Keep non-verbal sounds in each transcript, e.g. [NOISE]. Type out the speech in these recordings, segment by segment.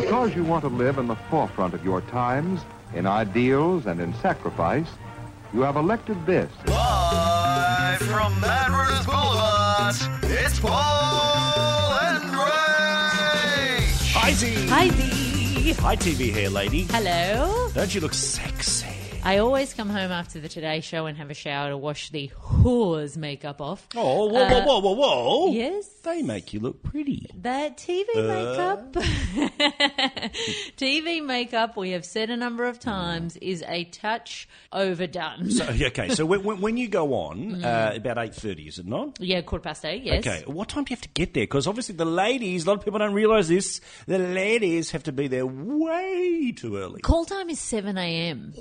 Because you want to live in the forefront of your times, in ideals and in sacrifice, you have elected this. Live from Mad Runners Boulevard, it's Paul and Ray. Hi, Z. Hi, Z. Hi, TV here, lady. Hello. Don't you look sexy? I always come home after the Today Show and have a shower to wash the whore's makeup off. Oh, whoa, whoa, whoa, whoa, whoa. Yes. They make you look pretty. That TV makeup, [LAUGHS] TV makeup, we have said a number of times, is a touch overdone. So, okay, so when, when- you go on, [LAUGHS] Mm. uh, about 8.30, is it not? yeah, quarter past eight, yes. Okay, what time do you have to get there? Because obviously the ladies, a lot of people don't realise this, the ladies have to be there way too early. Call time is 7 a.m.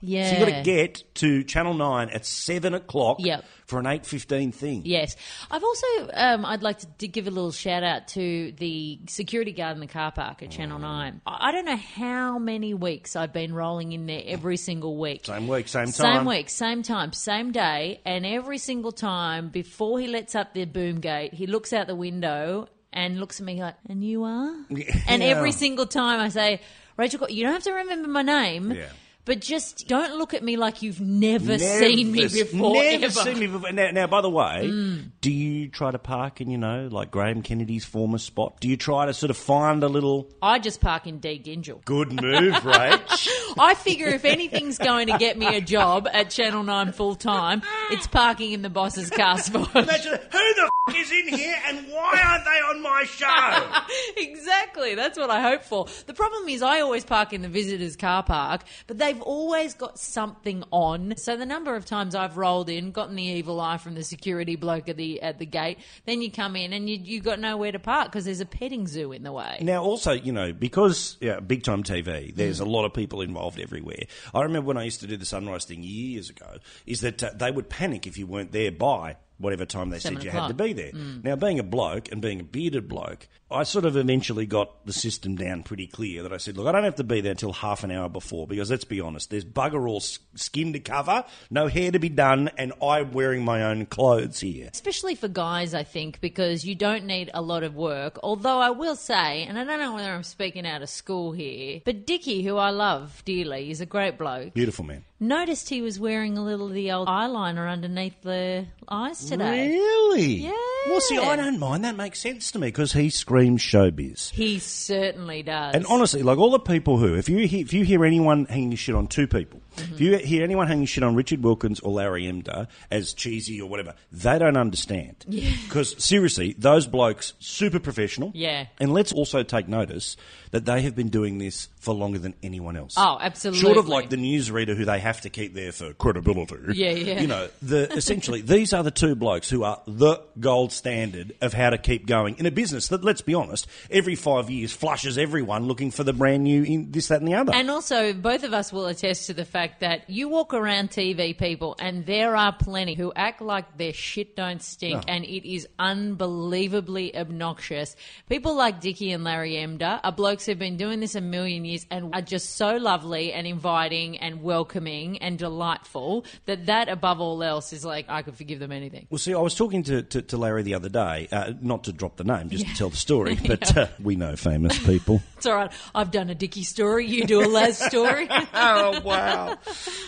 Yeah. So you've got to get to Channel 9 at 7 o'clock Yep. for an 8.15 thing. Yes. I've also, um, I'd like to give a little shout out to the security guard in the car park at Mm. Channel 9. I I don't know how many weeks I've been rolling in there every single week. Same week, same time. Same week, same time, same day, and every single time before he lets up the boom gate, he looks out the window and looks at me like, "And you are?" [LAUGHS] And every single time I say, "Rachel, you don't have to remember my name." Yeah. But just don't look at me like you've never, seen me before. Never ever. seen me before. Now, now, by the way, Mm. do you try to park in, you know, like Graham Kennedy's former spot? Do you try to sort of find a little I just park in D Gyngell. good move, Rach? [LAUGHS] I figure if anything's going to get me a job at Channel 9 full time, it's parking in the boss's car [LAUGHS] spot. Imagine who the f- is in here and why aren't they on my show? [LAUGHS] exactly. That's what I hope for. The problem is I always park in the visitors car park, but they've always got something on. So the number of times I've rolled in, gotten the evil eye from the security bloke at the at the gate, then you come in and you you got nowhere to park because there's a petting zoo in the way. Now, also, you know, because yeah, big time TV, there's a lot of people involved everywhere. I remember when I used to do the Sunrise thing years ago, is that uh, they would panic if you weren't there by whatever time they Seven said you had to be there. Mm. Now, being a bloke and being a bearded bloke, I sort of eventually got the system down pretty clear that I said, look, I don't have to be there until half an hour before because let's be honest, there's bugger all skin to cover, no hair to be done, and I'm wearing my own clothes here. Especially for guys, I think, because you don't need a lot of work. Although I will say, and I don't know whether I'm speaking out of school here, but Dickie, who I love dearly, is a great bloke. Beautiful man. Noticed he was wearing a little of the old eyeliner underneath the eyes today. Really? Yeah. Well, see, I don't mind. That makes sense to me because he screams showbiz. He certainly does. And honestly, like all the people who, if you hear, if you hear anyone hanging shit on two people, Mm-hmm. if you hear anyone hanging shit on Richard Wilkins or Larry Emdur as cheesy or whatever, they don't understand. Because seriously, those blokes super professional. Yeah. And let's also take notice that they have been doing this for longer than anyone else. Oh, absolutely. Short of like the newsreader who they have to keep there for credibility. Yeah, yeah. You know, the essentially these are the two blokes who are the gold standard of how to keep going in a business that, let's be honest, every five years flushes everyone looking for the brand new in this, that, and the other. And also, both of us will attest to the fact that you walk around TV people, and there are plenty who act like their shit don't stink, Oh. and it is unbelievably obnoxious. People like Dickie and Larry Emdur are blokes who've been doing this a million years and are just so lovely and inviting and welcoming and delightful that that, above all else, is like I could forgive them anything. Well, see, I was talking to, to, to Larry the other day, uh, not to drop the name, just to tell the story, [LAUGHS] but uh, we know famous people. [LAUGHS] It's all right. I've done a Dicky story. You do a Laz story. [LAUGHS] oh, wow.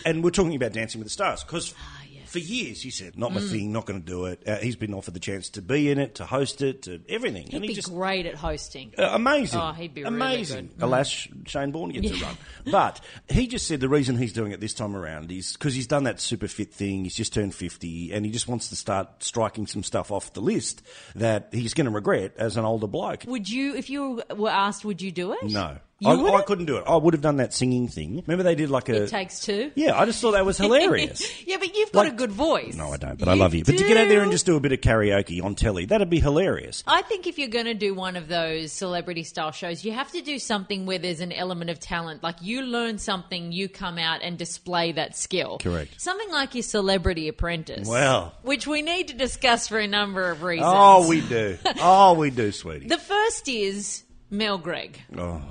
and we're talking about Dancing with the Stars because for years he said, not my Mm. thing, not going to do it. Uh, he's been offered the chance to be in it, to host it, to everything. He'd and he be just. great at hosting. Uh, amazing. Oh, he'd be really amazing. Mm. Alas, Shane Bourne gets a run. But he just said the reason he's doing it this time around is because he's done that super fit thing. He's just turned 50 and he just wants to start striking some stuff off the list that he's going to regret as an older bloke. Would you, if you were asked, would you do it? No. You I, I couldn't do it. I would have done that singing thing. Remember they did like a. It takes two. yeah, I just thought that was [LAUGHS] hilarious. yeah, but you've got Like- a good voice. No, I don't, but I love you. But to get out there and just do a bit of karaoke on telly, that'd be hilarious. I think if you're going to do one of those celebrity style shows, you have to do something where there's an element of talent. Like you learn something, you come out and display that skill. Correct. Something like your Celebrity Apprentice. Well. Which we need to discuss for a number of reasons. Oh, we do. [LAUGHS] Oh, we do, sweetie. The first is Mel Greig. Oh.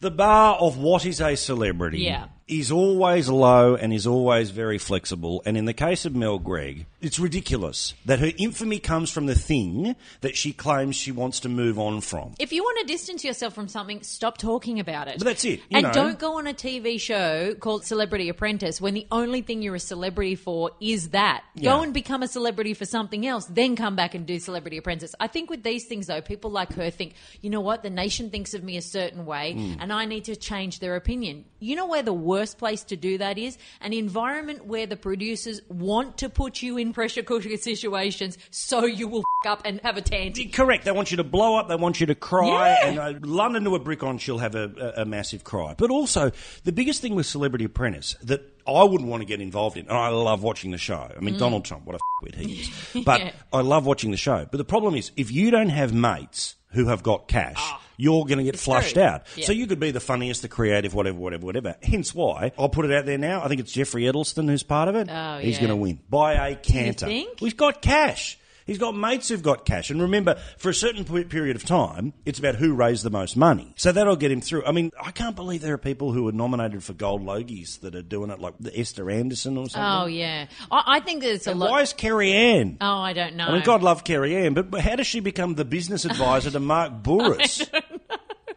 The bar of what is a celebrity Yeah. Is always low and is always very flexible. And in the case of Mel Greig, it's ridiculous that her infamy comes from the thing that she claims she wants to move on from. If you want to distance yourself from something, stop talking about it. But that's it, and know. don't go on a TV show called Celebrity Apprentice when the only thing you're a celebrity for is that. Yeah. Go and become a celebrity for something else, then come back and do Celebrity Apprentice. I think with these things, though, people like her think, you know what, the nation thinks of me a certain way, Hmm. and I need to change their opinion. You know where the worst place to do that is? An environment where the producers want to put you in pressure cooker situations so you will f- up and have a tantrum. Correct. They want you to blow up. They want you to cry. Yeah. And uh, London to a brick on, she'll have a, a, a massive cry. But also, the biggest thing with Celebrity Apprentice that I wouldn't want to get involved in, and I love watching the show. I mean, Donald Trump, what a f***wit he is. [LAUGHS] But Mm. Yeah. I love watching the show. But the problem is, if you don't have mates who have got cash, you're going to get flushed screwed. out. Ah. Yeah. So you could be the funniest, the creative, whatever, whatever, whatever. Hence why I'll put it out there now. I think it's Jeffrey Edelsten who's part of it. Oh, He's yeah. going to win by a canter. He's got cash. He's got mates who've got cash. And remember, for a certain period of time, it's about who raised the most money. So that'll get him through. I mean, I can't believe there are people who are nominated for gold logies that are doing it, like Esther Anderson or something. Oh, yeah. I, I think it's a lot. why is Kerri-Anne? Oh, I don't know. I mean, God love Kerri-Anne, but how does she become the business advisor to Mark [LAUGHS] Bouris?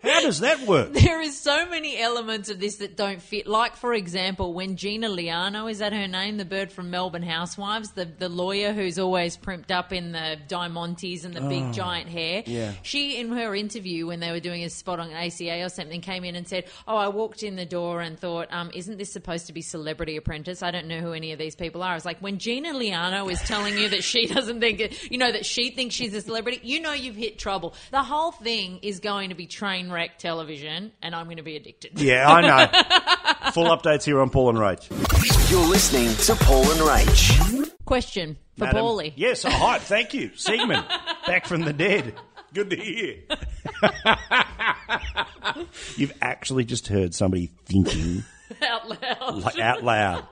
How does that work? [LAUGHS] There is so many elements of this that don't fit. Like, for example, when Gina Liano, is that her name? The bird from Melbourne Housewives, the, the lawyer who's always primped up in the diamantes and the big giant hair. Oh, yeah. She, in her interview, when they were doing a spot on ACA or something, came in and said, Oh, I walked in the door and thought, um, Isn't this supposed to be Celebrity Apprentice? I don't know who any of these people are. I was like, When Gina Liano is telling you that she [LAUGHS] doesn't think, it, you know, that she thinks she's a celebrity, you know you've hit trouble. The whole thing is going to be train wreck television, and I'm going to be addicted. Yeah, I know. [LAUGHS] Full updates here on Paul and Rach. You're listening to Paul and Rach. Question for Madam- Paulie. Yes, oh, hi, thank you. Sigmund, [LAUGHS] back from the dead. Good to hear. [LAUGHS] You've actually just heard somebody thinking Out loud. like, out loud.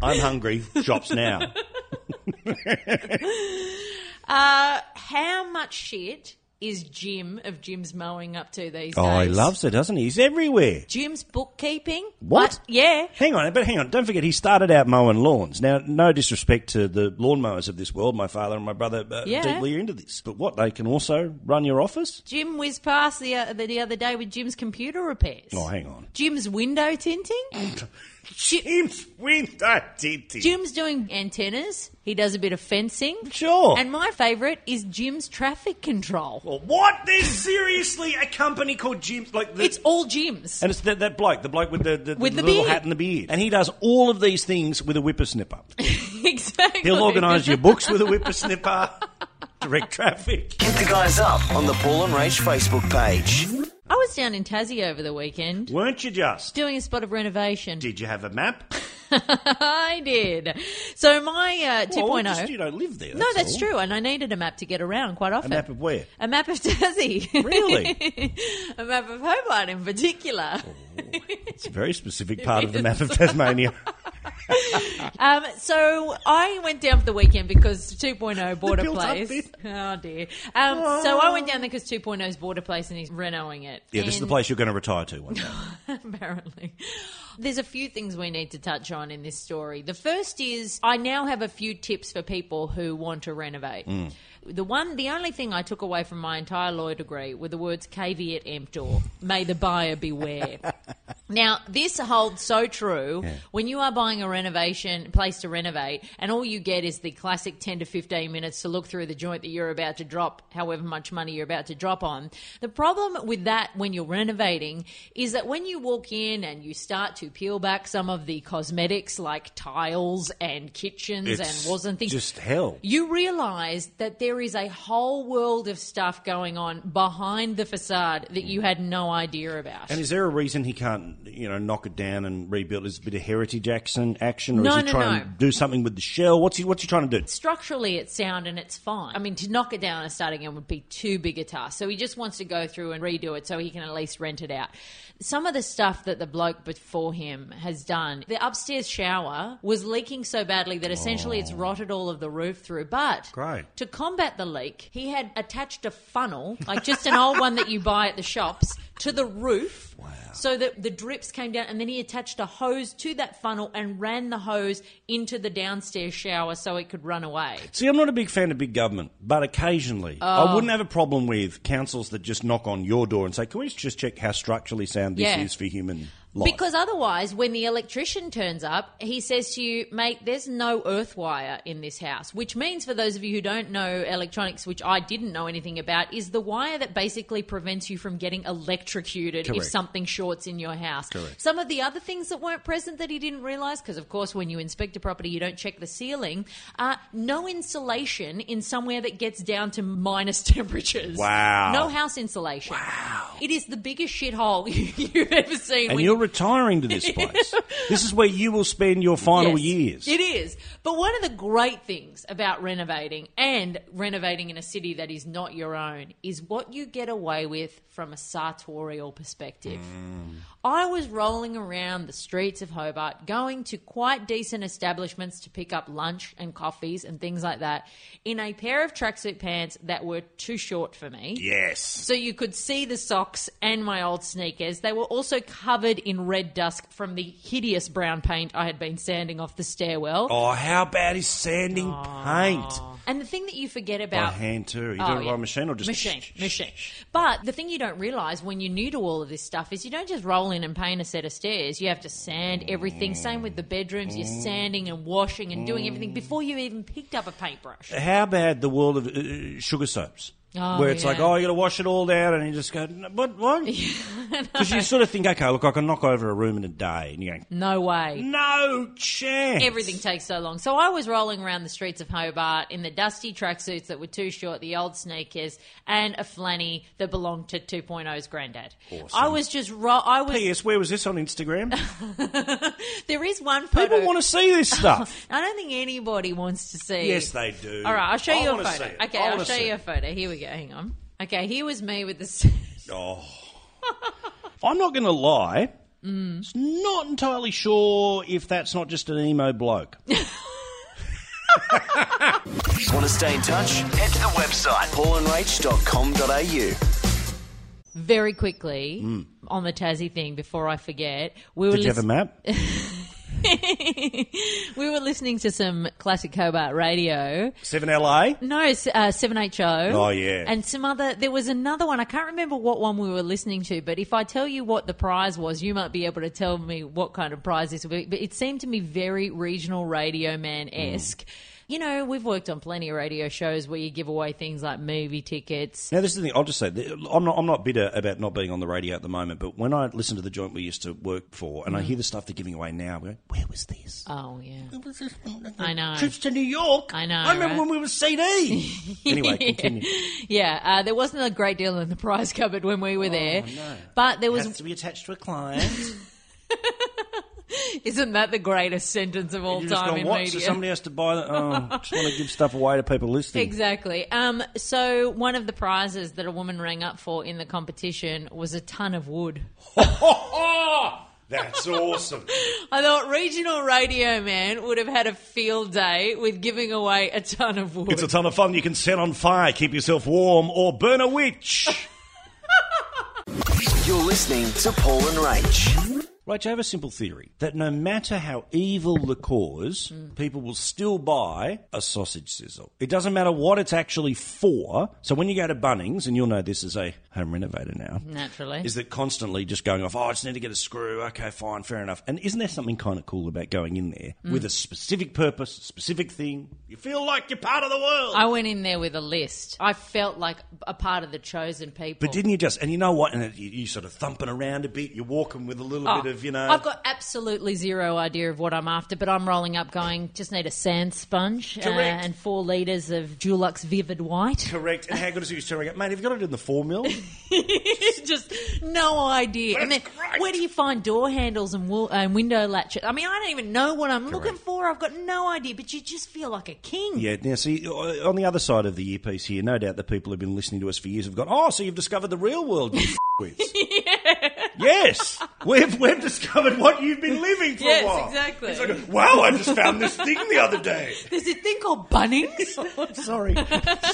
I'm hungry. Shops now. Uh, how much shit is Jim of Jim's mowing up to these Oh, he loves it, doesn't he? He's everywhere. Jim's bookkeeping. What? Yeah. Hang on, but hang on. Don't forget, he started out mowing lawns. Now, no disrespect to the lawnmowers of this world. My father and my brother uh, Yeah. deeply are into this. But what? They can also run your office? Jim whizzed past the, uh, the the other day with Jim's computer repairs. Oh, hang on. Jim's window tinting. [LAUGHS] Jim's window tinting. Jim's doing antennas. He does a bit of fencing. Sure. And my favourite is Jim's traffic control. Well, what? There's seriously a company called Jim's like the, It's all Jim's. and it's that, that bloke, the bloke with the, the, With the little beard. hat and the beard, and he does all of these things with a whippersnipper. [LAUGHS] exactly. He'll organise your books with a whippersnipper, [LAUGHS] direct traffic. Hit the guys up on the Paul and Rach Facebook page. I was down in Tassie over the weekend Weren't you just? doing a spot of renovation. Did you have a map? [LAUGHS] [LAUGHS] I did. So my uh, 2.0. Well, just, you don't live there. no, that's true, and I needed a map to get around quite often. A map of where? A map of [LAUGHS] Tassie. Really? [LAUGHS] a map of Hobart in particular. It's a very specific part of the map of Tasmania. Um, so I went down for the weekend because 2.0 bought a place. Oh dear. Um, So I went down there because 2.0's bought a place and he's renoing it. Yeah, this is the place you're going to retire to one day. apparently. There's a few things we need to touch on in this story. The first is I now have a few tips for people who want to renovate. Mm. The one, the only thing I took away from my entire law degree were the words "caveat emptor," "May the buyer beware." [LAUGHS] now, this holds so true when you are buying a renovation place to renovate, and all you get is the classic ten to fifteen minutes to look through the joint that you're about to drop, however much money you're about to drop on. The problem with that when you're renovating is that when you walk in and you start to peel back some of the cosmetics like tiles and kitchens It's and walls and things, just hell. you realize that there is a whole world of stuff going on behind the facade that you had no idea about. And is there a reason he can't, you know, knock it down and rebuild? Is it a bit of heritage action, action or No, is he no, trying no. to do something with the shell? What's he What's he trying to do? Structurally, it's sound and it's fine. I mean, to knock it down and start again would be too big a task. So he just wants to go through and redo it so he can at least rent it out. Some of the stuff that the bloke before him has done. The upstairs shower was leaking so badly that essentially it's oh. rotted all of the roof through. But Great. to combat the leak, he had attached a funnel, like just an old one that you buy at the shops, to the roof. Wow. So that the drips came down, and then he attached a hose to that funnel and ran the hose into the downstairs shower so it could run away. See, I'm not a big fan of big government, but occasionally Oh. I wouldn't have a problem with councils that just knock on your door and say, "Can we just check how structurally sound this Yeah. is for human life?" Because otherwise, when the electrician turns up, he says to you, mate, there's no earth wire in this house. Which means, for those of you who don't know electronics, which I didn't know anything about, is the wire that basically prevents you from getting electrocuted if something shorts in your house. Correct. Some of the other things that weren't present that he didn't realise, because of course, when you inspect a property, you don't check the ceiling, uh, no insulation in somewhere that gets down to minus [LAUGHS] temperatures. Wow. No house insulation. Wow. It is the biggest shithole [LAUGHS] you've ever seen. and when you're you- retiring to this [LAUGHS] place. this is where you will spend your final Yes, years. It is. But one of the great things about renovating and renovating in a city that is not your own is what you get away with from a sartorial perspective. Mm. I was rolling around the streets of Hobart, going to quite decent establishments to pick up lunch and coffees and things like that, in a pair of tracksuit pants that were too short for me. Yes. So you could see the socks and my old sneakers. They were also covered in red dust from the hideous brown paint I had been sanding off the stairwell. Oh, how bad is sanding paint? And the thing that you forget about By hand too. You Oh, do it by machine or just machine, machine. But the thing you don't realise when you're new to all of this stuff is you don't just roll in and paint a set of stairs. You have to sand everything. Same with the bedrooms. You're mm. sanding and washing and doing everything mm. before you even picked up a paintbrush. How bad the world of uh, uh sugar soaps? Oh, where it's like, oh, you got to wash it all down, and you just go, "No, what, [LAUGHS] what? Because you sort of think, okay, look, I can knock over a room in a day, and you're going, No way. no chance. Everything takes so long. So I was rolling around the streets of Hobart in the dusty tracksuits that were too short, the old sneakers, and a flanny that belonged to 2.0's granddad. I was just ro- I was. P.S. Where was this on Instagram? [LAUGHS] There is one photo. People want to see this [LAUGHS] stuff. I don't think anybody wants to see. yes, they do. All right, I'll show I you a photo. Okay, I I'll show see you a photo. Here we go. Hang on. Okay, here was me with the. [LAUGHS] Oh. I'm not going to lie. Mm. It's not entirely sure if that's not just an emo bloke. [LAUGHS] Want to stay in touch? Head to the website paulandrach.com.au. Very quickly on the Tassie thing before I forget, we were. Did you have a map? [LAUGHS] [LAUGHS] we were listening to some classic Hobart radio. 7LA? No, uh, 7HO. Oh, yeah. And some other, there was another one. I can't remember what one we were listening to, but if I tell you what the prize was, you might be able to tell me what kind of prize this would be. But it seemed to me very regional radio man esque. You know, we've worked on plenty of radio shows where you give away things like movie tickets. Now, this is the thing. I'll just say, I'm not, I'm not bitter about not being on the radio at the moment, but when I listen to the joint we used to work for and I hear the stuff they're giving away now, I go, where was this? Oh, yeah. This? I know. Trips to New York. I know, I remember right? when we were CD. [LAUGHS] anyway, [LAUGHS] continue. Yeah, uh, there wasn't a great deal in the prize cupboard when we were there. Oh, no. But there was Has to be attached to a client. [LAUGHS] [LAUGHS] Isn't that the greatest sentence of all You're just time going, in what? media? So somebody has to buy the, oh, [LAUGHS] just want to give stuff away to people listening. Exactly. Um, so one of the prizes that a woman rang up for in the competition was a ton of wood. [LAUGHS] That's awesome. I thought regional radio man would have had a field day with giving away a ton of wood. It's a ton of fun. You can set on fire, keep yourself warm, or burn a witch. You're listening to Paul and Rach. Right, I have a simple theory that no matter how evil the cause, hmm. people will still buy a sausage sizzle. It doesn't matter what it's actually for. So when you go to Bunnings, and you'll know this as a home renovator now, Naturally. is that constantly just going off, oh, I just need to get a screw. Okay, fine, fair enough. And isn't there something kind of cool about going in there hmm. with a specific purpose, a specific thing? You feel like you're part of the world. I went in there with a list. I felt like a part of the chosen people. but didn't you just, and you know what, and you, you sort of thumping around a bit, you're walking with a little Oh, bit of, you know. I've got absolutely zero idea of what I'm after, but I'm rolling up going, just need a sand sponge uh, Correct. and four litres of Dulux Vivid White. Correct. And how good is it you turning up? Mate, have you got it in the four mil? [LAUGHS] just no idea. and then great. where do you find door handles and, wo- and window latches? I mean, I don't even know what I'm looking for. I've got no idea, but you just feel like a king. Yeah, now see, on the other side of the earpiece here, no doubt the people who've been listening to us for years have gone, oh, so you've discovered the real world, you [LAUGHS] f***wits. [LAUGHS] Yes, we've we've discovered what you've been living for a while. exactly. It's like, wow, I just found this thing the other day. [LAUGHS] There's a thing called Bunnings. [LAUGHS] Sorry,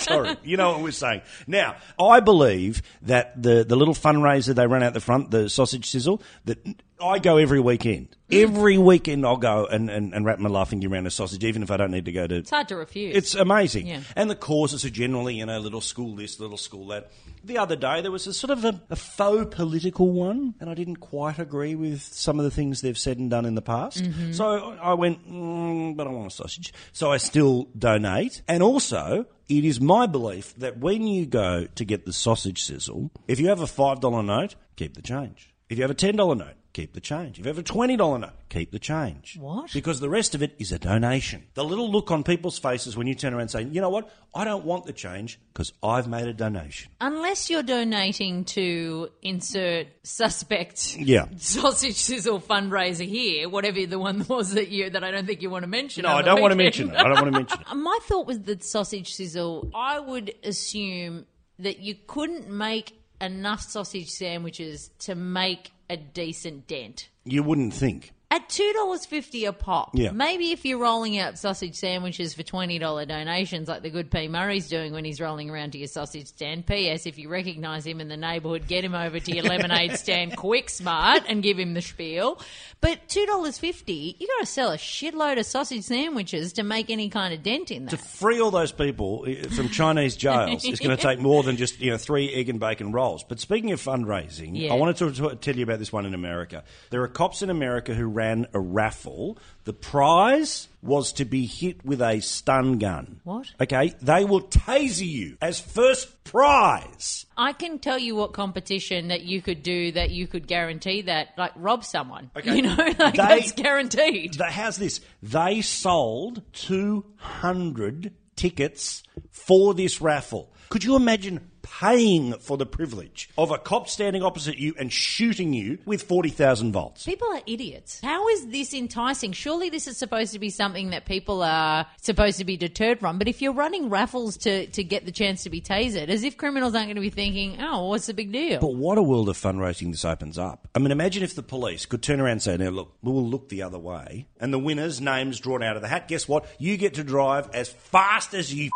sorry. You know what we're saying. Now, I believe that the the little fundraiser they run out the front, the sausage sizzle, that I go every weekend. Every weekend I'll go and, and, and wrap my laughing around a sausage, even if I don't need to go to It's hard to refuse. It's amazing. Yeah. And the causes are generally, you know, little school this, little school that. The other day there was a sort of a, a faux political one, and I didn't quite agree with some of the things they've said and done in the past. Mm-hmm. So I went, mm, but I want a sausage. So I still donate. And also, it is my belief that when you go to get the sausage sizzle, if you have a $5 note, keep the change. If you have a $10 note, keep the change. If you have a $20 note, keep the change. What? Because the rest of it is a donation. The little look on people's faces when you turn around and say, you know what, I don't want the change because I've made a donation. Unless you're donating to insert suspect Yeah. [LAUGHS] sausage sizzle fundraiser here, whatever the one [LAUGHS] was that you that I don't think you want to mention. No, I don't want to mention it. I don't want to mention it. [LAUGHS] My thought was that sausage sizzle. I would assume that you couldn't make enough sausage sandwiches to make a decent dent. You wouldn't think. At two dollars fifty a pop, Yeah. maybe if you're rolling out sausage sandwiches for twenty dollar donations, like the good P Murray's doing when he's rolling around to your sausage stand. P.S. If you recognise him in the neighbourhood, get him over to your [LAUGHS] lemonade stand quick, smart, and give him the spiel. But two dollars fifty, you got to sell a shitload of sausage sandwiches to make any kind of dent in that. To free all those people uh, from Chinese jails is going [LAUGHS] to take more than just you know three egg and bacon rolls. But speaking of fundraising, Yeah. I wanted to, to tell you about this one in America. There are cops in America who ran a raffle. The prize was to be hit with a stun gun. What? Okay, they will taser you as first prize. I can tell you what competition that you could do that you could guarantee that, like rob someone. [LAUGHS] Okay. You know, [LAUGHS] like They- that's guaranteed. They, how's this? They sold 200 tickets for this raffle. Could you imagine paying for the privilege of a cop standing opposite you and shooting you with 40,000 volts? People are idiots. How is this enticing? Surely this is supposed to be something that people are supposed to be deterred from. But if you're running raffles to, to get the chance to be tasered, as if criminals aren't going to be thinking, oh, what's the big deal? But what a world of fundraising this opens up. I mean, imagine if the police could turn around and say, now look, we will look the other way, and the winner's name's drawn out of the hat. Guess what? You get to drive as fast as you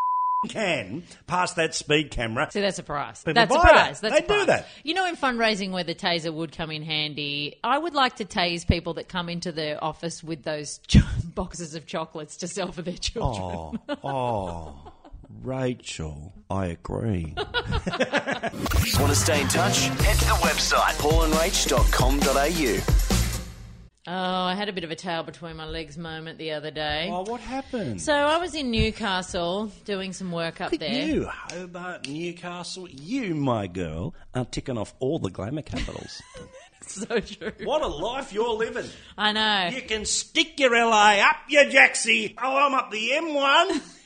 can pass that speed camera. See, that's a price. People that's a buy prize. that. That's They a do that. You know, in fundraising where the taser would come in handy, I would like to tase people that come into the office with those [LAUGHS] ch- boxes of chocolates to sell for their children. Oh, [LAUGHS] oh, Rachel, I agree. [LAUGHS] Want to stay in touch? Head to the website paulandrach.com.au. Oh, I had a bit of a tail between my legs moment the other day. Oh, what happened? So I was in Newcastle doing some work up Look there. you, Hobart, Newcastle. You, my girl, are ticking off all the glamour capitals. [LAUGHS] So true. what a life you're living. I know. You can stick your LA up your Jaxie. Oh, I'm up the M1. [LAUGHS]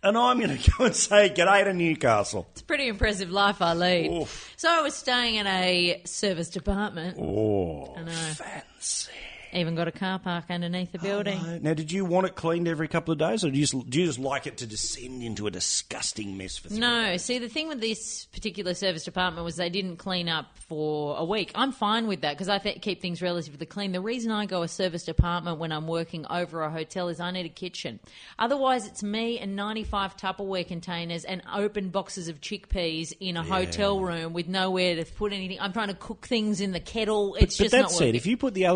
And I'm going to go and say g'day to Newcastle. It's a pretty impressive life I lead. Oof. So I was staying in a service department. Oh, I know. fancy. Even got a car park underneath the building. Uh, Now, did you want it cleaned every couple of days, or do you just, do you just like it to descend into a disgusting mess for No, see, the thing with this particular service department was they didn't clean up for a week. I'm fine with that because I th- keep things relatively clean. The reason I go a service department when I'm working over a hotel is I need a kitchen. Otherwise, it's me and 95 Tupperware containers and open boxes of chickpeas in a hotel room with nowhere to put anything. I'm trying to cook things in the kettle. It's But just that not said, working. if you put the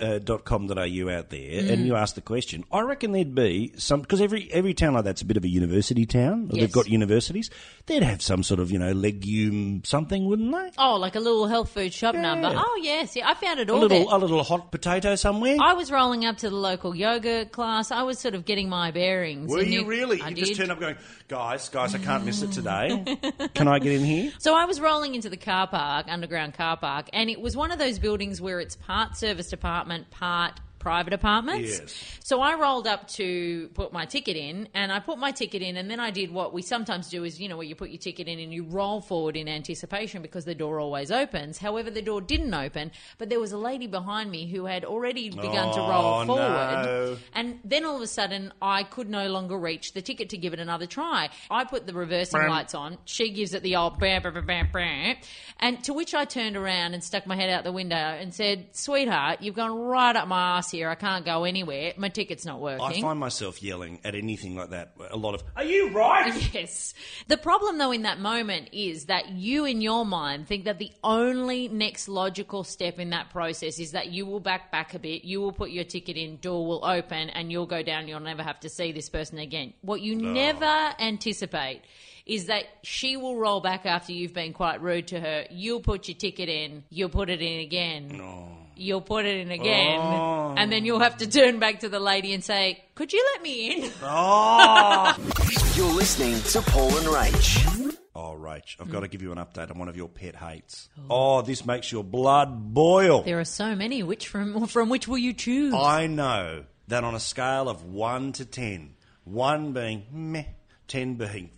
allergykid.com.au out there Mm. and you ask the question, I reckon there'd be some because every every town like that's a bit of a university town. Yes. They've got universities. They'd have some sort of you know legume something, wouldn't they? Oh, like a little health food shop Yeah. number. Oh, yes. Yeah, I found it all. A little there. a little hot potato somewhere. I was rolling up to the local yoga class. I was sort of getting my bearings. Were and you really? I you did. just turned up going, guys, guys, I can't miss it [LAUGHS] today. Can I get in here? So I was rolling into the car park, underground car park, and it was one of those buildings where it's part service department, part private apartments. Yes. So I rolled up to put my ticket in, and I put my ticket in, and then I did what we sometimes do is, you know, where you put your ticket in and you roll forward in anticipation because the door always opens. However, the door didn't open, but there was a lady behind me who had already begun to roll Oh, forward. no. And then all of a sudden, I could no longer reach the ticket to give it another try. I put the reversing lights on. She gives it the old bam, bam, bam, bam, bam. And to which I turned around and stuck my head out the window and said, Sweetheart, you've gone right up my ass here. I can't go anywhere. My ticket's not working. I find myself yelling at anything like that. A lot of, are you right? [LAUGHS] Yes. The problem, though, in that moment is that you, in your mind, think that the only next logical step in that process is that you will back back a bit, you will put your ticket in, door will open, and you'll go down. You'll never have to see this person again. What you never anticipate is that she will roll back after you've been quite rude to her. You'll put your ticket in, you'll put it in again. You'll put it in again, Oh. and then you'll have to turn back to the lady and say, "Could you let me in?" Oh. [LAUGHS] You're listening to Paul and Rach. Oh, Rach, I've got to give you an update on one of your pet hates. Oh. oh, this makes your blood boil. There are so many. Which from from which will you choose? I know that on a scale of 1 to ten, one being meh, 10 being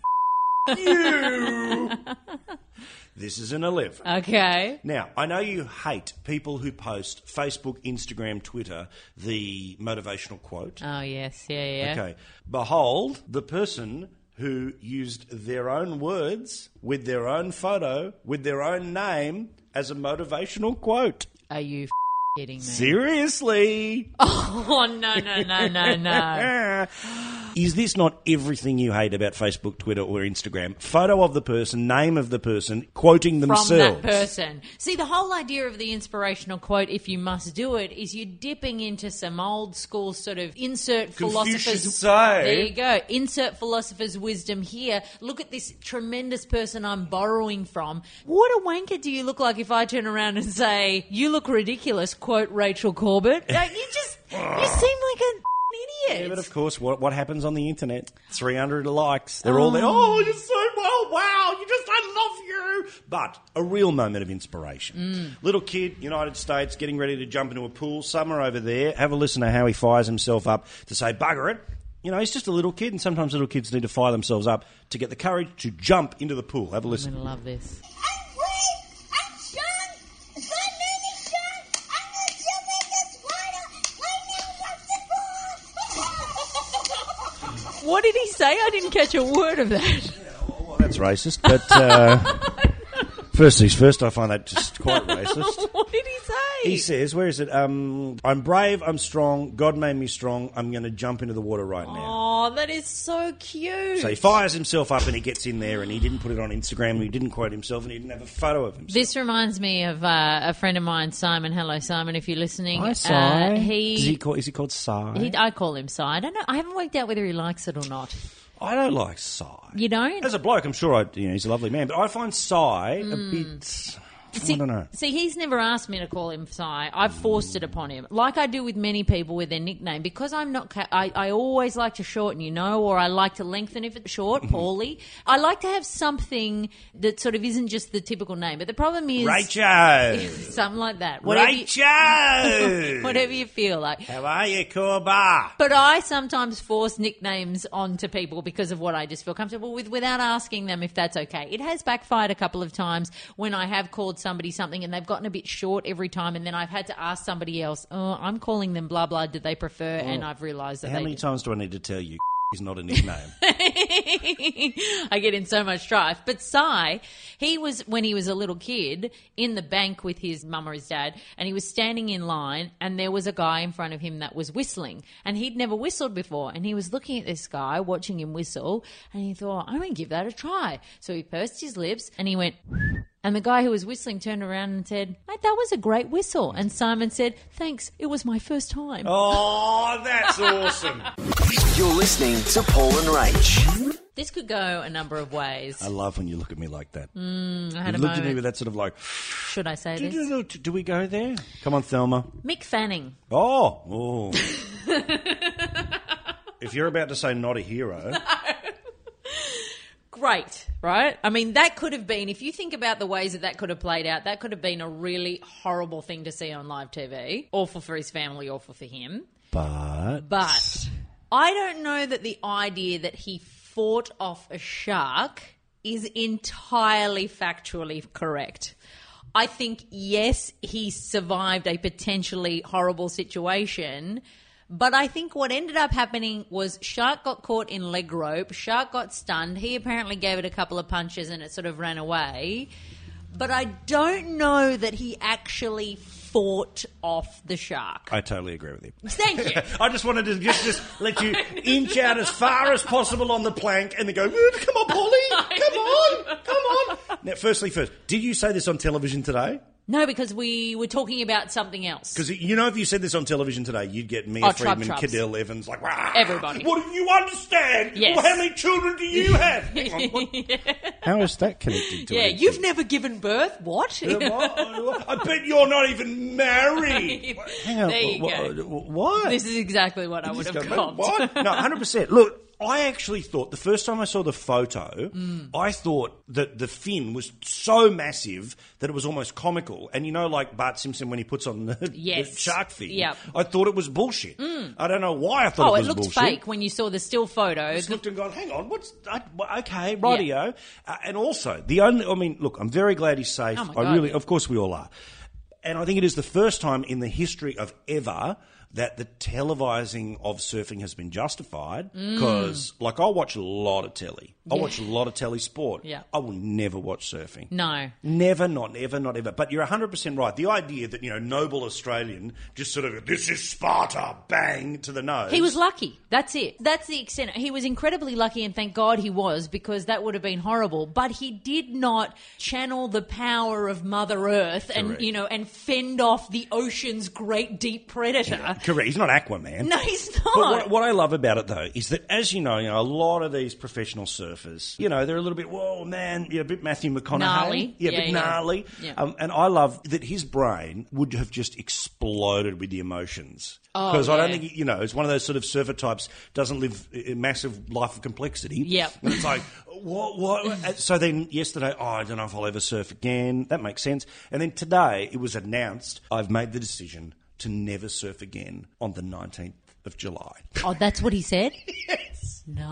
[LAUGHS] you, [LAUGHS] this is an 11. okay. Now, I know you hate people who post Facebook, Instagram, Twitter, the motivational quote. Oh yes, yeah, yeah. Okay. Behold the person who used their own words with their own photo, with their own name as a motivational quote. Are you kidding me? Seriously? [LAUGHS] Oh no, no, no, no, no. [LAUGHS] Is this not everything you hate about Facebook, Twitter, or Instagram? Photo of the person, name of the person, quoting themselves. From that person. See, the whole idea of the inspirational quote, if you must do it, is you're dipping into some old school sort of insert Confucius philosopher's. say. There you go. Insert philosopher's wisdom here. Look at this tremendous person I'm borrowing from. What a wanker do you look like if I turn around and say, "You look ridiculous." Quote Rachel Corbett. [LAUGHS] Like, you just you seem like an [LAUGHS] idiot. Yeah, but of course, what, what happens on the internet? 300 likes. They're all there. Oh. oh, you're so well. Wow. You just, I love you. But a real moment of inspiration. Mm. Little kid, United States, getting ready to jump into a pool. Summer over there. Have a listen to how he fires himself up to say, bugger it. You know, he's just a little kid, and sometimes little kids need to fire themselves up to get the courage to jump into the pool. Have a I'm listen. gonna love this. What did he say? I didn't catch a word of that. Well, that's racist, but uh, [LAUGHS] first things first, I find that just quite racist. [LAUGHS] what did he say? He says, "Where is it? Um, I'm brave. I'm strong. God made me strong. I'm going to jump into the water right now." Oh, that is so cute. So he fires himself up and he gets in there and he didn't put it on Instagram and he didn't quote himself and he didn't have a photo of himself. This reminds me of uh, a friend of mine, Simon. Hello, Simon, if you're listening. Hi, Uh, he, Does he call, is he called Sai? he- I call him Si. I don't know. I haven't worked out whether he likes it or not. I don't like Sai. You don't? As a bloke, I'm sure I, you know, he's a lovely man, but I find Sai a bit. See, I don't know. see, he's never asked me to call him Si. I've forced it upon him, like I do with many people with their nickname. Because I'm not, ca- I, I always like to shorten, you know, or I like to lengthen if it's short, [LAUGHS] Paulie. I like to have something that sort of isn't just the typical name. But the problem is Rachel! [LAUGHS] something like that. Whatever you, Rachel! [LAUGHS] whatever you feel like. How are you, Corba? But I sometimes force nicknames onto people because of what I just feel comfortable with without asking them if that's okay. It has backfired a couple of times when I have called somebody something and they've gotten a bit short every time and then I've had to ask somebody else, oh, I'm calling them blah blah, did they prefer? And oh. I've realised that How many did. times do I need to tell you [LAUGHS] is not a nickname? [LAUGHS] I get in so much strife. But Cy, he was when he was a little kid in the bank with his mum or his dad, and he was standing in line, and there was a guy in front of him that was whistling, and he'd never whistled before, and he was looking at this guy, watching him whistle, and he thought, I'm to give that a try. So he pursed his lips, and he went. And the guy who was whistling turned around and said, Mate, that was a great whistle. And Simon said, Thanks, it was my first time. oh, that's awesome. You're listening to Paul and Rach. This could go a number of ways. I love when you look at me like that. Mm, I you a looked at me with that sort of like, Should I say do, this? do, do, do we go there? Come on, Thelma. Mick Fanning. Oh, oh. [LAUGHS] if you're about to say not a hero, great, right? I mean, that could have been, if you think about the ways that that could have played out, that could have been a really horrible thing to see on live TV. Awful for his family, awful for him. But But I don't know that the idea that he fought off a shark is entirely factually correct. I think, yes, he survived a potentially horrible situation. But I think what ended up happening was Shark got caught in leg rope. Shark got stunned. He apparently gave it a couple of punches and it sort of ran away. But I don't know that he actually fought off the shark. I totally agree with you. Thank you. [LAUGHS] I just wanted to just, just let you inch out as far as possible on the plank and then go, mm, come on, Polly, [LAUGHS] come on, come on. Now, firstly, first, did you say this on television today? No, because we were talking about something else. Because you know, if you said this on television today, you'd get Mia Oh, Trub Friedman, Trubs. Cadel Evans, like "Rah, Everybody. What do you understand? Yes. Well, how many children do you have? [LAUGHS] Hang on, what- How is that connected to Yeah, anything? you've never given birth. What? What? I bet you're not even married. [LAUGHS] Hang on. There you wh- go. wh- What? This is exactly what I would Just have go, called. What? [LAUGHS] No, hundred percent. Look, I actually thought the first time I saw the photo, Mm. I thought that the fin was so massive that it was almost comical. And you know, like Bart Simpson when he puts on the, the shark fin, Yep. I thought it was bullshit. I don't know why I thought Oh, it it looked bullshit. fake when you saw the still photo. I just looked and gone, hang on, what's well, okay, rightio. Uh, and also, the only, I mean, look, I'm very glad he's safe. Oh I really, of course, we all are. And I think it is the first time in the history of ever that the televising of surfing has been justified. Mm. Because, like, I watch a lot of telly. I Yeah. watch a lot of telly sport. Yeah. I will never watch surfing. No. Never, not ever, not ever. But you're 100% right. The idea that, you know, noble Australian just sort of, this is Sparta, bang, to the nose. He was lucky. That's it. That's the extent. He was incredibly lucky, and thank God he was, because that would have been horrible. But he did not channel the power of Mother Earth and Correct. you know and fend off the ocean's great deep predator. Correct. He's not Aquaman. No, he's not. But what, what I love about it though is that, as you know, you know, a lot of these professional surfers, you know, they're a little bit, whoa, man, you know, a bit Matthew McConaughey, Gnarly. yeah, a Yeah, bit yeah. gnarly. Yeah. Um, and I love that his brain would have just exploded with the emotions. Oh, Because I don't think, you know, it's one of those sort of surfer types doesn't live a massive life of complexity. Yep. And it's like, what, what? So then yesterday, oh, I don't know if I'll ever surf again. That makes sense. And then today it was announced, I've made the decision to never surf again on the 19th of July. oh, that's what he said. [LAUGHS] yes. No.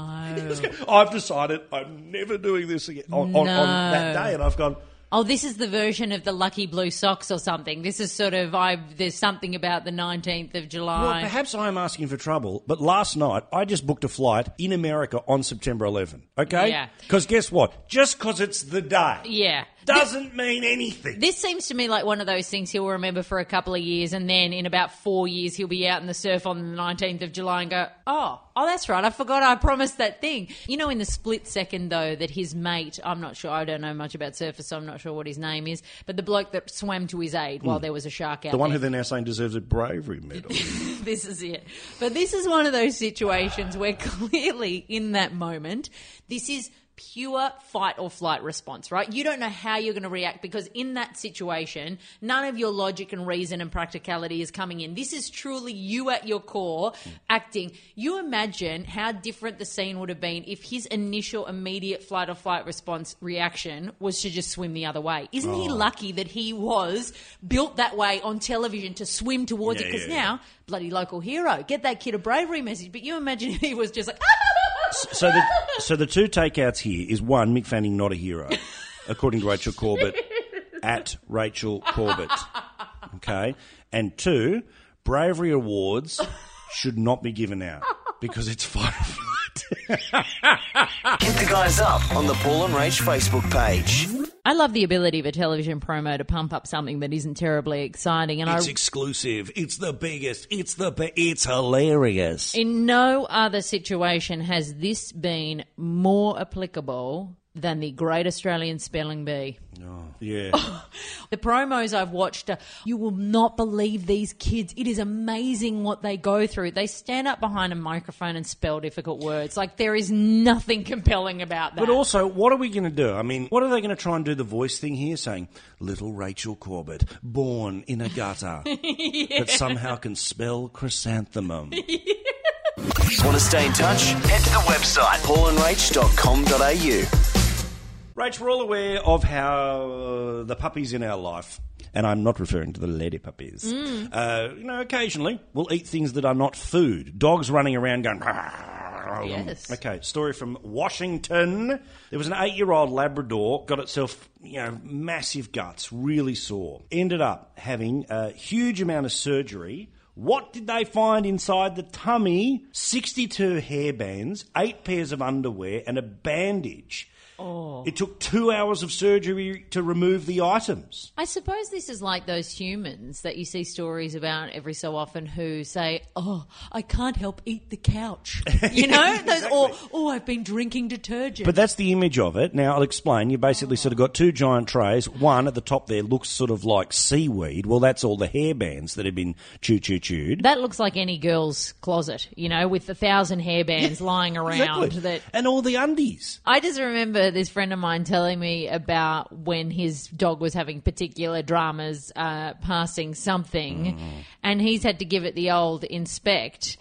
[LAUGHS] I've decided I'm never doing this again on, on, on that day. And I've gone, Oh, this is the version of the lucky blue socks or something. This is sort of I've there's something about the 19th of July. well, perhaps I am asking for trouble, but last night I just booked a flight in America on September 11. Okay? Yeah. Because guess what? Just because it's the day yeah. Doesn't mean anything. This seems to me like one of those things he'll remember for a couple of years, and then in about four years he'll be out in the surf on the 19th of July and go, "Oh, oh, that's right, I forgot I promised that thing." You know, in the split second though, that his mate, I'm not sure, I don't know much about surfers, so I'm not sure what his name is, but the bloke that swam to his aid while there was a shark out Hmm. the one there. who they're now saying deserves a bravery medal. [LAUGHS] this is it. But this is one of those situations where [LAUGHS] clearly in that moment, this is pure fight or flight response, right? You don't know how you're going to react because in that situation, none of your logic and reason and practicality is coming in. This is truly you at your core acting. You imagine how different the scene would have been if his initial immediate flight or flight response reaction was to just swim the other way. Isn't he oh. lucky that he was built that way on television to swim towards it? Because yeah, yeah. now, bloody local hero, get that kid a bravery message. But you imagine if [LAUGHS] he was just like, [LAUGHS] so the so the two takeouts here is one, Mick Fanning not a hero, according to Rachel Corbett at Rachel Corbett. Okay, and two, bravery awards should not be given out because it's flight. [LAUGHS] Hit the guys up on the Paul and Rach Facebook page. I love the ability of a television promo to pump up something that isn't terribly exciting. And It's I, exclusive. It's the biggest. It's the be- it's hilarious. in no other situation has this been more applicable than the Great Australian Spelling Bee. Yeah. [LAUGHS] The promos I've watched, uh, you will not believe these kids. It is amazing what they go through. They stand up behind a microphone and spell difficult words. Like there is nothing [LAUGHS] compelling about that. But also, what are we going to do? I mean, what are they going to try and do the voice thing here, saying little Rachel Corbett, born in a gutter, [LAUGHS] but somehow can spell chrysanthemum? Want to stay in touch? Head to the website paulandrach.com.au. Rach, we're all aware of how uh, the puppies in our life, and I'm not referring to the lady puppies, uh, you know, occasionally will eat things that are not food. Dogs running around going. Yes. Okay, story from Washington. There was an eight-year-old Labrador got itself, you know, massive guts, really sore. Ended up having a huge amount of surgery. What did they find inside the tummy? 62 hairbands, eight pairs of underwear, and a bandage. Oh. It took two hours of surgery to remove the items. I suppose this is like those humans that you see stories about every so often who say, "Oh, I can't help eat the couch," [LAUGHS] you know, those, oh, or "Oh, I've been drinking detergent." But that's the image of it. Now, I'll explain. You basically sort of got two giant trays. One at the top there looks sort of like seaweed. Well, that's all the hairbands that have been choo choo chewed. that looks like any girl's closet, you know, with a thousand hairbands lying around. Exactly. That And all the undies. I just remember this friend of mine telling me about when his dog was having particular dramas uh, passing something, and he's had to give it the old inspect.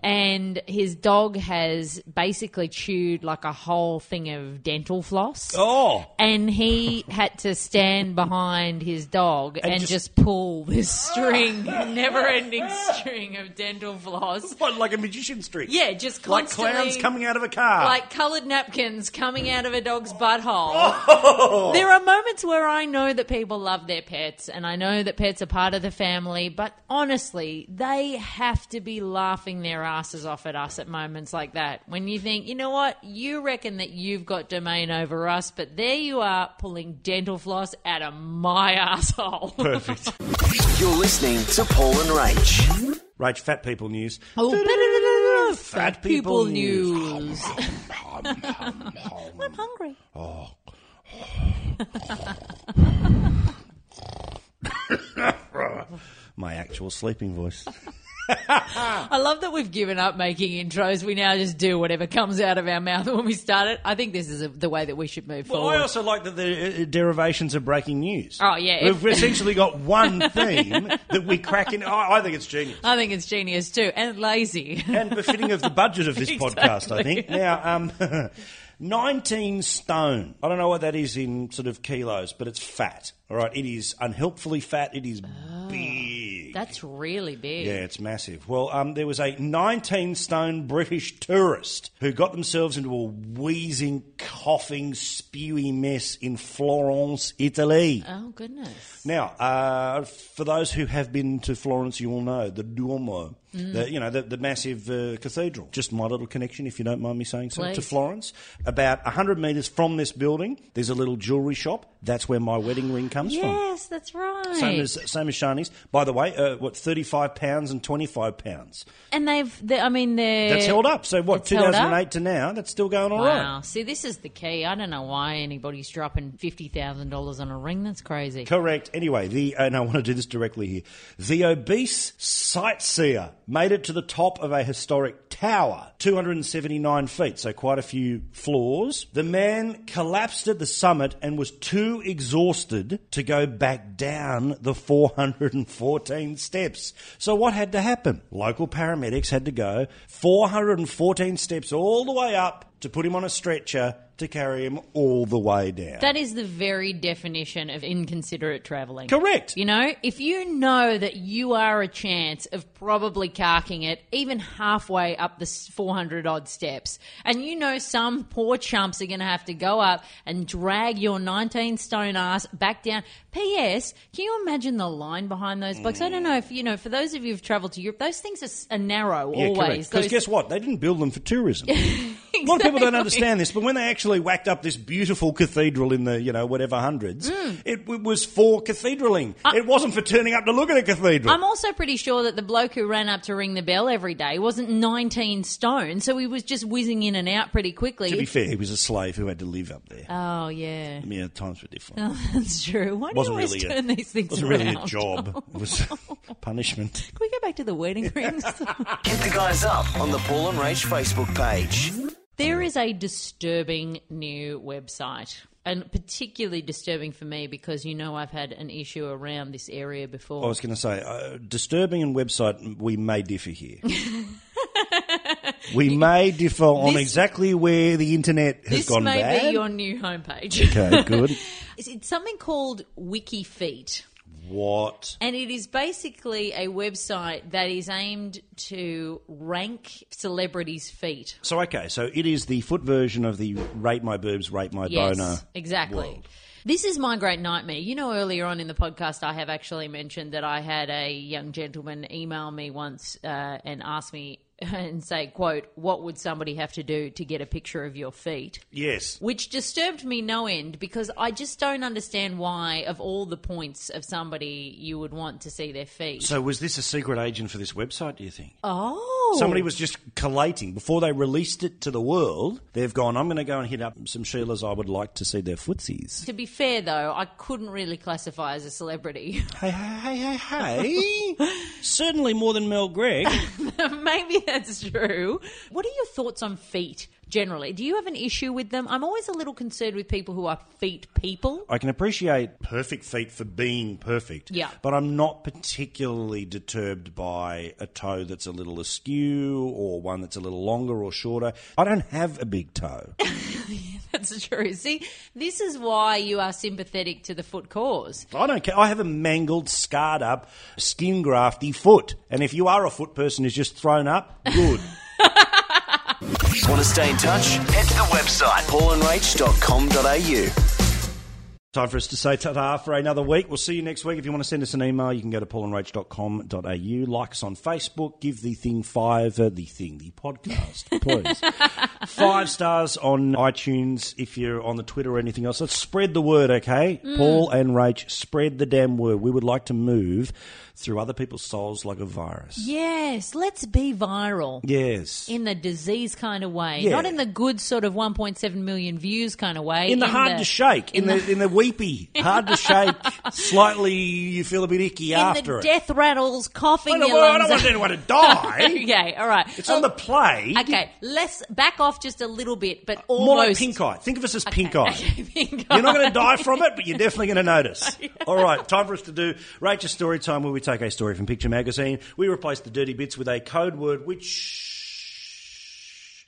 And his dog has basically chewed like a whole thing of dental floss. Oh. And he had to stand behind his dog and, just- just, pull this string, [LAUGHS] never ending string of dental floss. What, like a magician's trick? Yeah, just Like clowns coming out of a car. Like coloured napkins coming out of a dog's butthole. Oh. There are moments where I know that people love their pets and I know that pets are part of the family, but honestly, they have to be laughing their asses off at us at moments like that. When you think, you know what, you reckon that you've got domain over us, but there you are pulling dental floss out of my asshole. Perfect. You're listening to Paul and Rach. Rach, fat people news. Oh, Fat people news. I'm hungry. [LAUGHS] My actual sleeping voice. [LAUGHS] I love that we've given up making intros. We now just do whatever comes out of our mouth [LAUGHS] when we start it. I think this is a, the way that we should move Well, forward. I also like that the uh, derivations of breaking news. Oh, yeah. We've essentially got one theme that we crack in. I I think it's genius. I think it's genius too, and lazy. and befitting of the budget of this [LAUGHS] podcast, I think. Now, um, 19 stone. I don't know what that is in sort of kilos, but it's fat. All right, it is unhelpfully fat. It is big. That's really big. Yeah, it's massive. Well, um, there was a 19 stone British tourist who got themselves into a wheezing, coughing, spewy mess in Florence, Italy. Oh goodness. Now, uh, for those who have been to Florence, you all know the Duomo, Mm. the, you know the, the massive uh, cathedral. Just my little connection, if you don't mind me saying so, to Florence. About hundred metres from this building, there's a little jewellery shop. That's where my wedding ring comes from. Yes, that's right. Same as same as Shani's. By the way, uh, what thirty five pounds and twenty five pounds. and they've. They, I mean, they're. That's held up. So what? Two thousand eight to now, that's still going all right. Wow. See, this is the key. I don't know why anybody's dropping fifty thousand dollars on a ring. That's crazy. Correct. Anyway, the and I want to do this directly here. The obese sightseer made it to the top of a historic tower, 279 feet, so quite a few floors. The man collapsed at the summit and was too exhausted to go back down the 414 steps. So what had to happen? Local paramedics had to go 414 steps all the way up to put him on a stretcher to carry him all the way down. That is the very definition of inconsiderate travelling. Correct. You know, if you know that you are a chance of probably carking it even halfway up the 400 odd steps, and you know some poor chumps are going to have to go up and drag your 19 stone ass back down. P.S. Can you imagine the line behind those blokes? I don't know if, you know, for those of you who've travelled to Europe, those things are, are narrow Yeah, always. Because Those- guess what? They didn't build them for tourism. [LAUGHS] A lot of people don't understand this, but when they actually whacked up this beautiful cathedral in the, you know, whatever hundreds, Mm. it, it was for cathedraling. it wasn't for turning up to look at a cathedral. I'm also pretty sure that the bloke who ran up to ring the bell every day wasn't 19 stone, so he was just whizzing in and out pretty quickly. to be fair, he was a slave who had to live up there. oh, yeah. yeah, times were different. Oh, [LAUGHS] that's true. Why do you wasn't always really turn a, these things wasn't really a job. [LAUGHS] It was [LAUGHS] punishment. Can we go back to the wedding rings? Hit the guys up on the Paul and Rach Facebook page. There is a disturbing new website. And particularly disturbing for me because you know I've had an issue around this area before. I was going to say, uh, disturbing and website, we may differ here. [LAUGHS] We may differ on This- exactly where the internet has gone. This may be your new homepage. Okay, good. [LAUGHS] It's- it's something called WikiFeet. What? And it is basically a website that is aimed to rank celebrities' feet. So okay, so it is the foot version of the rate my boobs, rate my Yes, boner. exactly. world. This is my great nightmare. You know, earlier on in the podcast, I have actually mentioned that I had a young gentleman email me once uh, and ask me and say, "quote What would somebody have to do to get a picture of your feet?" Yes. Which disturbed me no end because I just don't understand why, of all the points of somebody, you would want to see their feet. So was this a secret agent for this website? Do you think? oh, Somebody was just collating before they released it to the world. They've gone. I'm going to go and hit up some Sheilas. I would like to see their footsies. To be fair, though, I couldn't really classify as a celebrity. Hey, hey, hey, hey, hey! [LAUGHS] Certainly more than Mel Greig. [LAUGHS] Maybe that's true. What are your thoughts on feet generally? Do you have an issue with them? I'm always a little concerned with people who are feet people. I can appreciate perfect feet for being perfect. Yeah. But I'm not particularly deterred by a toe that's a little askew or one that's a little longer or shorter. I don't have a big toe. [LAUGHS] [LAUGHS] That's true. See, this is why you are sympathetic to the foot cause. I don't care. I have a mangled, scarred up, skin grafty foot. And if you are a foot person who's just thrown up, good. [LAUGHS] Want to stay in touch? Head to the website paulandrach.com.au. Time for us to say ta-ta for another week. We'll see you next week. If you want to send us an email, you can go to paulandrach.com.au. Like us on Facebook. Give the thing five, uh, the thing, the podcast, [LAUGHS] please. five stars on iTunes if you're on the Twitter or anything else. Let's spread the word, okay? Paul and Rach, spread the damn word. We would like to move through other people's souls like a virus. Yes, let's be viral. Yes. In the disease kind of way, Yeah. not in the good sort of 1.7 million views kind of way. In the hard to shake, in, the, in the weepy, hard to shake, [LAUGHS] slightly you feel a bit icky in after the it. death rattles, coughing I don't, your well, I lungs don't want out. anyone to die. [LAUGHS] okay, all right. It's on the play. Okay, let's back off just a little bit, but almost More like pink eye. Think of us as pink eye. Okay, [LAUGHS] pink You're not going to die from it, but you're definitely going to notice. All right, time for us to do Rachel's story time, where we take a story from Picture Magazine. We replace the dirty bits with a code word, which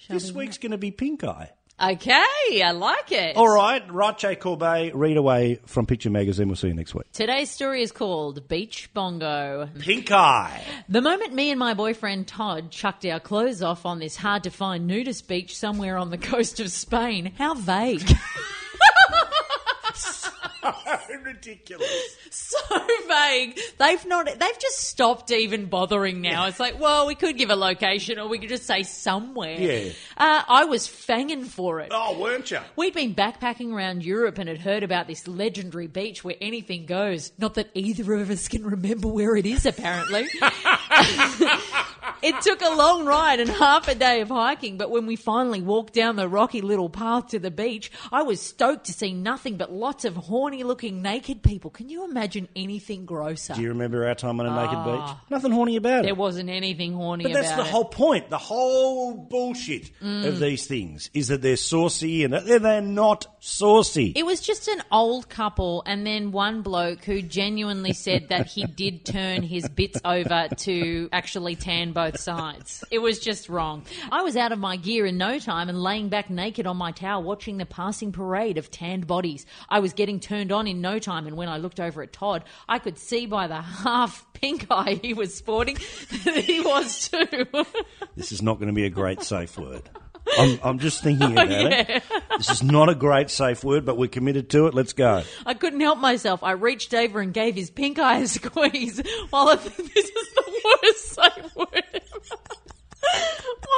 this week's going to be pink eye. Okay, I like it. All right, Rache Corbett, read away from Picture Magazine. We'll see you next week. Today's story is called Beach Bongo. Pink eye. The moment me and my boyfriend Todd chucked our clothes off on this hard to find nudist beach somewhere on the coast of Spain, how vague. [LAUGHS] Ridiculous. [LAUGHS] so vague. They've not. They've just stopped even bothering now. It's like, well, we could give a location, or we could just say somewhere. Yeah. Uh, I was fanging for it. Oh, weren't you? We'd been backpacking around Europe and had heard about this legendary beach where anything goes. Not that either of us can remember where it is, apparently. [LAUGHS] it took a long ride and half a day of hiking, but when we finally walked down the rocky little path to the beach, I was stoked to see nothing but lots of horny looking naked people. Can you imagine anything grosser? Do you remember our time on a naked beach? Nothing horny about it. there wasn't anything horny But that's about the it. Mm. whole point. The whole bullshit of these things is that they're saucy and they're, they're not saucy. It was just an old couple, and then one bloke who genuinely said that he [LAUGHS] did turn his bits over to actually tan both sides. It was just wrong. I was out of my gear in no time and laying back naked on my towel watching the passing parade of tanned bodies. I was getting turned on in no time, and when I looked over at Todd, I could see by the [LAUGHS] half pink eye he was sporting [LAUGHS] that he was too. [LAUGHS] This is not going to be a great safe word. I'm, I'm just thinking Oh, about it. This is not a great safe word, but we're committed to it. Let's go. I couldn't help myself. I reached over and gave his pink eye a squeeze while the, this is the worst safe word.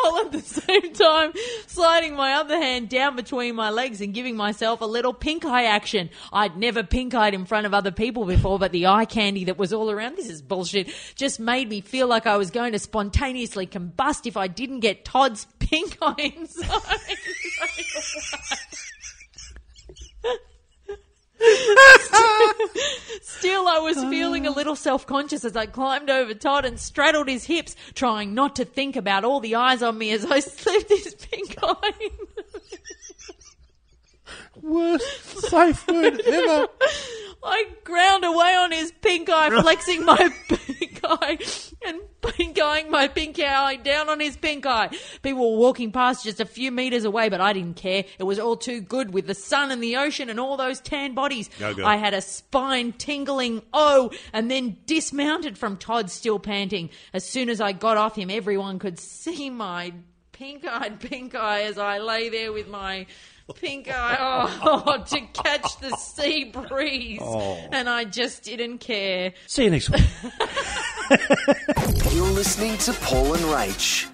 While at the same time sliding my other hand down between my legs and giving myself a little pink eye action. I'd never pink eyed in front of other people before, but the eye candy that was all around, this is bullshit, just made me feel like I was going to spontaneously combust if I didn't get Todd's pink eye [LAUGHS] inside. [LAUGHS] Still, I was feeling a uh. little self conscious as I climbed over Todd and straddled his hips, trying not to think about all the eyes on me as I [LAUGHS] slipped his pink eye. Worst safe word ever. [LAUGHS] I ground away on his pink eye, flexing my [LAUGHS] pink eye and pink eyeing my pink eye down on his pink eye. People were walking past just a few meters away, but I didn't care. It was all too good with the sun and the ocean and all those tan bodies. I had a spine tingling oh, and then dismounted from Todd still panting. As soon as I got off him, everyone could see my pink eyed pink eye as I lay there with my pink eye oh, to catch the sea breeze. Oh. And I just didn't care. See you next week. [LAUGHS] You're listening to Paul and Rach.